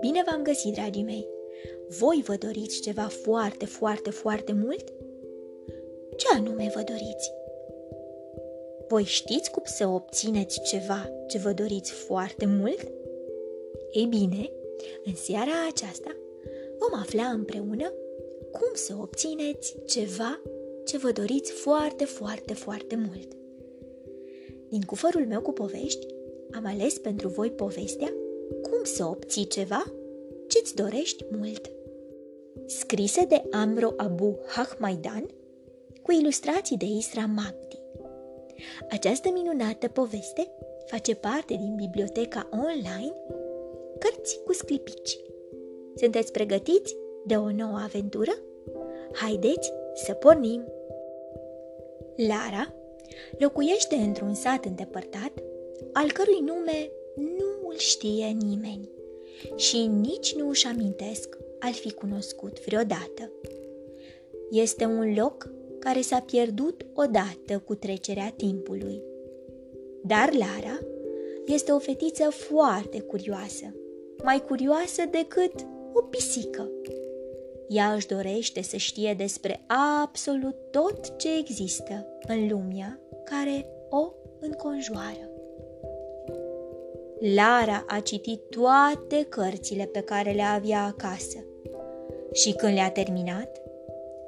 Bine v-am găsit, dragii mei! Voi vă doriți ceva foarte, foarte, foarte mult? Ce anume vă doriți? Voi știți cum să obțineți ceva ce vă doriți foarte mult? Ei bine, în seara aceasta vom afla împreună cum să obțineți ceva ce vă doriți foarte, foarte, foarte mult. Din cufărul meu cu povești, am ales pentru voi povestea Cum să obții ceva ce-ți dorești mult. Scrise de Amro Abu Hahmaidan cu ilustrații de Isra Magdi. Această minunată poveste face parte din biblioteca online Cărți cu sclipici. Sunteți pregătiți de o nouă aventură? Haideți să pornim! Lara locuiește într-un sat îndepărtat, al cărui nume nu îl știe nimeni și nici nu își amintesc al fi cunoscut vreodată. Este un loc care s-a pierdut odată cu trecerea timpului. Dar Lara este o fetiță foarte curioasă, mai curioasă decât o pisică. Ea își dorește să știe despre absolut tot ce există în lumea care o înconjoară. Lara a citit toate cărțile pe care le avea acasă și când le-a terminat,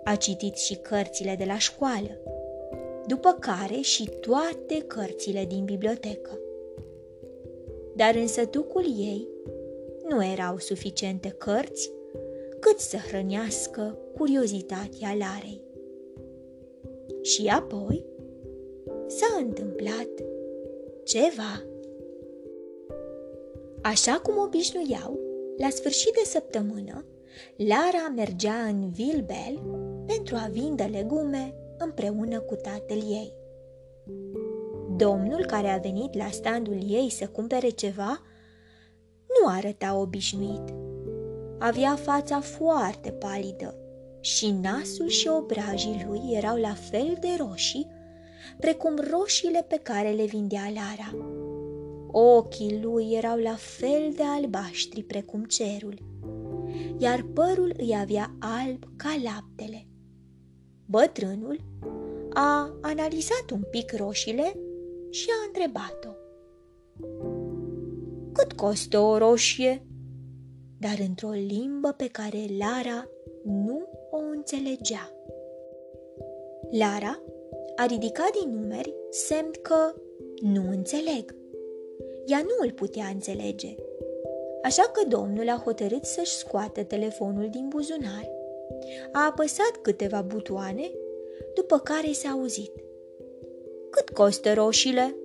a citit și cărțile de la școală, după care și toate cărțile din bibliotecă. Dar în sătucul ei nu erau suficiente cărți cât să hrănească curiozitatea Larei. Și apoi s-a întâmplat ceva. Așa cum obișnuiau, la sfârșit de săptămână, Lara mergea în Vilbel pentru a vinde legume împreună cu tatăl ei. Domnul care a venit la standul ei să cumpere ceva nu arăta obișnuit. Avea fața foarte palidă și nasul și obrajii lui erau la fel de roșii precum roșiile pe care le vindea Lara. Ochii lui erau la fel de albaștri precum cerul, iar părul îi avea alb ca laptele. Bătrânul a analizat un pic roșiile și a întrebat-o. Cât costă o roșie? Dar într-o limbă pe care Lara nu o înțelegea. Lara a ridicat din numeri semn că nu înțeleg. Ea nu îl putea înțelege. Așa că domnul a hotărât să-și scoată telefonul din buzunar. A apăsat câteva butoane, după care s-a auzit. Cât costă roșiile?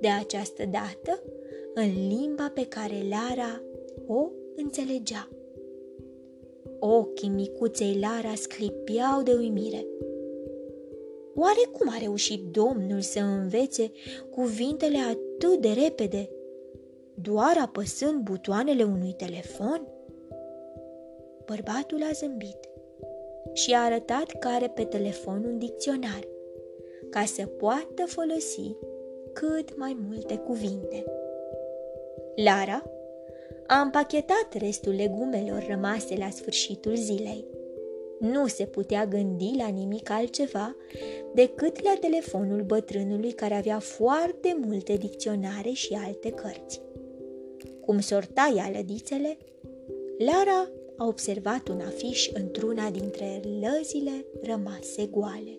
De această dată, în limba pe care Lara o înțelegea. Ochii micuței Lara sclipiau de uimire. Oare cum a reușit Domnul să învețe cuvintele atât de repede, doar apăsând butoanele unui telefon? Bărbatul a zâmbit și a arătat că are pe telefon un dicționar, ca să poată folosi cât mai multe cuvinte. Lara a împachetat restul legumelor rămase la sfârșitul zilei. Nu se putea gândi la nimic altceva decât la telefonul bătrânului care avea foarte multe dicționare și alte cărți. Cum sorta ea lădițele, Lara a observat un afiș într-una dintre lăzile rămase goale.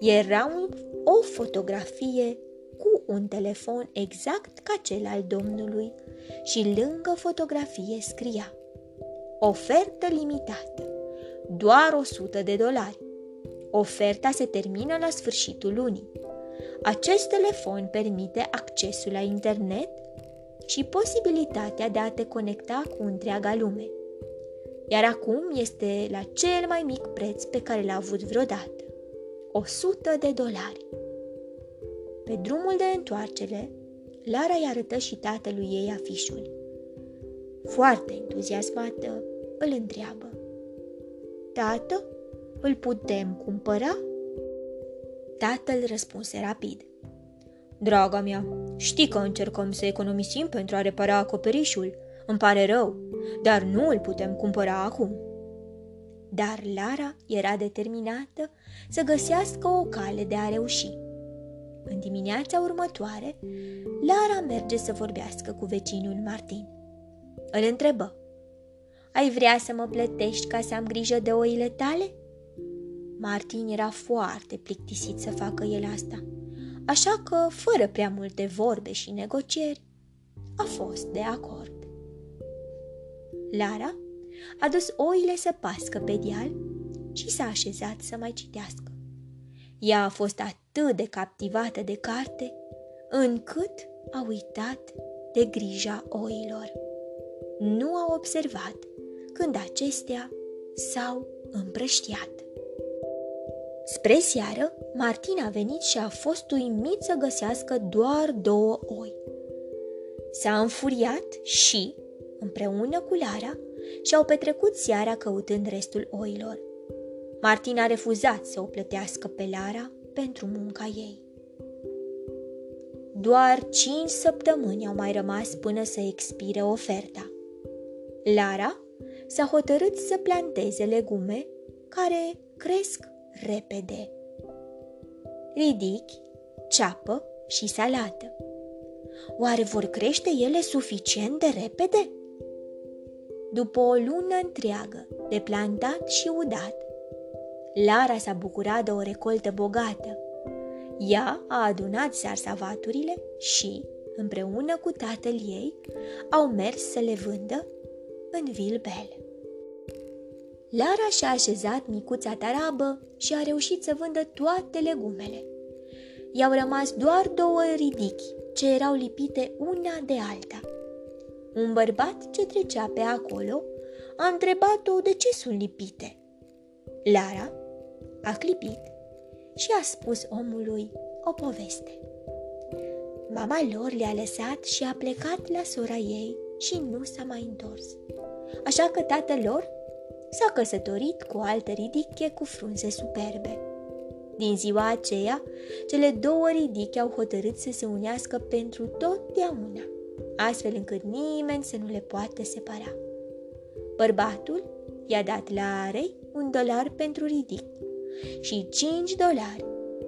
Era un, o fotografie cu un telefon exact ca cel al domnului și lângă fotografie scria Ofertă limitată, doar 100 de dolari. Oferta se termină la sfârșitul lunii. Acest telefon permite accesul la internet și posibilitatea de a te conecta cu întreaga lume. Iar acum este la cel mai mic preț pe care l-a avut vreodată. 100 de dolari. Pe drumul de întoarcere, Lara i arătă și tatălui ei afișul. Foarte entuziasmată, îl întreabă. Tată, îl putem cumpăra? Tatăl răspunse rapid. Draga mea, știi că încercăm să economisim pentru a repara acoperișul. Îmi pare rău, dar nu îl putem cumpăra acum. Dar Lara era determinată să găsească o cale de a reuși. În dimineața următoare, Lara merge să vorbească cu vecinul Martin. Îl întrebă. Ai vrea să mă plătești ca să am grijă de oile tale? Martin era foarte plictisit să facă el asta, așa că, fără prea multe vorbe și negocieri, a fost de acord. Lara a dus oile să pască pe deal și s-a așezat să mai citească. Ea a fost atât de captivată de carte, încât a uitat de grija oilor. Nu a observat când acestea s-au împrăștiat. Spre seară, Martin a venit și a fost uimit să găsească doar două oi. S-a înfuriat și, împreună cu Lara, și-au petrecut seara căutând restul oilor. Martin a refuzat să o plătească pe Lara pentru munca ei. Doar cinci săptămâni au mai rămas până să expire oferta. Lara s-a hotărât să planteze legume care cresc repede. Ridichi, ceapă și salată. Oare vor crește ele suficient de repede? După o lună întreagă de plantat și udat, Lara s-a bucurat de o recoltă bogată. Ea a adunat sarsavaturile și, împreună cu tatăl ei, au mers să le vândă în Vilbel. Lara și-a așezat micuța tarabă și a reușit să vândă toate legumele. I-au rămas doar două ridichi, ce erau lipite una de alta. Un bărbat ce trecea pe acolo a întrebat-o de ce sunt lipite. Lara a clipit și a spus omului o poveste. Mama lor le-a lăsat și a plecat la sora ei și nu s-a mai întors. Așa că tatăl lor s-a căsătorit cu o altă ridiche cu frunze superbe. Din ziua aceea, cele două ridiche au hotărât să se unească pentru totdeauna, astfel încât nimeni să nu le poată separa. Bărbatul i-a dat la Arei un dolar pentru ridic și cinci dolari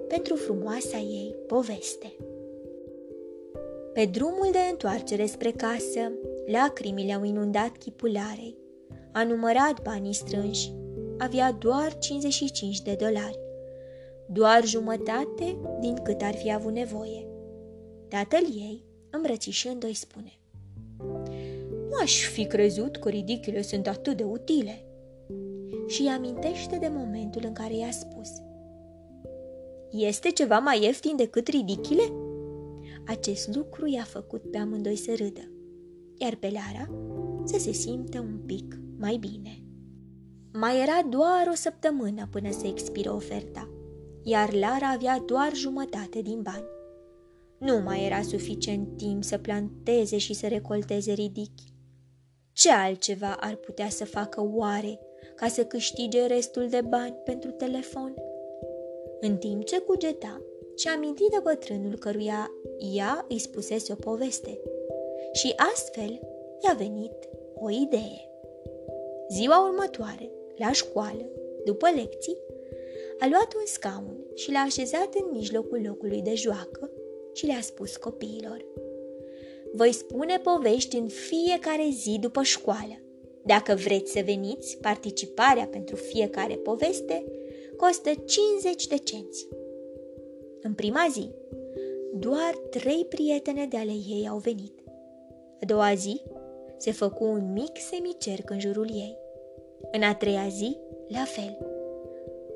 pentru frumoasa ei poveste. Pe drumul de întoarcere spre casă, lacrimile au inundat chipul Arei a numărat banii strânși, avea doar 55 de dolari, doar jumătate din cât ar fi avut nevoie. Tatăl ei, îmbrățișând-o, îi spune Nu aș fi crezut că ridichile sunt atât de utile. Și îi amintește de momentul în care i-a spus Este ceva mai ieftin decât ridichile? Acest lucru i-a făcut pe amândoi să râdă, iar pe Lara să se simtă un pic mai bine. Mai era doar o săptămână până să expiră oferta, iar Lara avea doar jumătate din bani. Nu mai era suficient timp să planteze și să recolteze ridichi. Ce altceva ar putea să facă oare ca să câștige restul de bani pentru telefon? În timp ce cugeta, și amintit de bătrânul căruia ea îi spusese o poveste. Și astfel i-a venit o idee. Ziua următoare, la școală, după lecții, a luat un scaun și l-a așezat în mijlocul locului de joacă și le-a spus copiilor. Voi spune povești în fiecare zi după școală. Dacă vreți să veniți, participarea pentru fiecare poveste costă 50 de cenți. În prima zi, doar trei prietene de ale ei au venit. A doua zi, se făcu un mic semicerc în jurul ei. În a treia zi, la fel.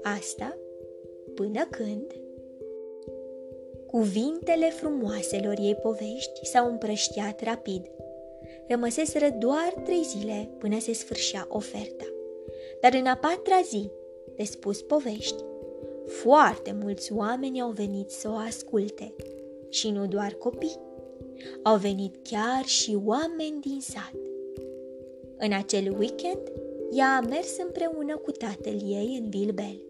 Asta până când cuvintele frumoaselor ei povești s-au împrăștiat rapid. Rămăseseră doar trei zile până se sfârșea oferta. Dar în a patra zi, de spus povești, foarte mulți oameni au venit să o asculte. Și nu doar copii. Au venit chiar și oameni din sat. În acel weekend, ea a mers împreună cu tatăl ei în Bilbel.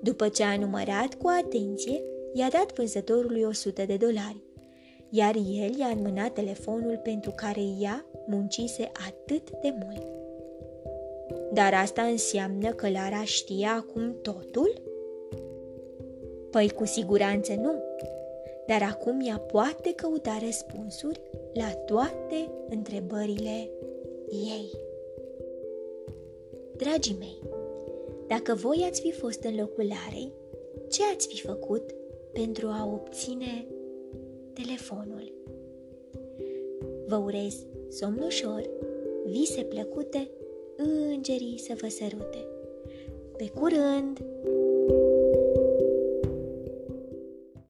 După ce a numărat cu atenție, i-a dat vânzătorului 100 de dolari, iar el i-a înmânat telefonul pentru care ea muncise atât de mult. Dar asta înseamnă că Lara știe acum totul? Păi cu siguranță nu, dar acum ea poate căuta răspunsuri la toate întrebările ei. Dragii mei, dacă voi ați fi fost în locul Larei, ce ați fi făcut pentru a obține telefonul? Vă urez somn ușor, vise plăcute, îngerii să vă sărute. Pe curând!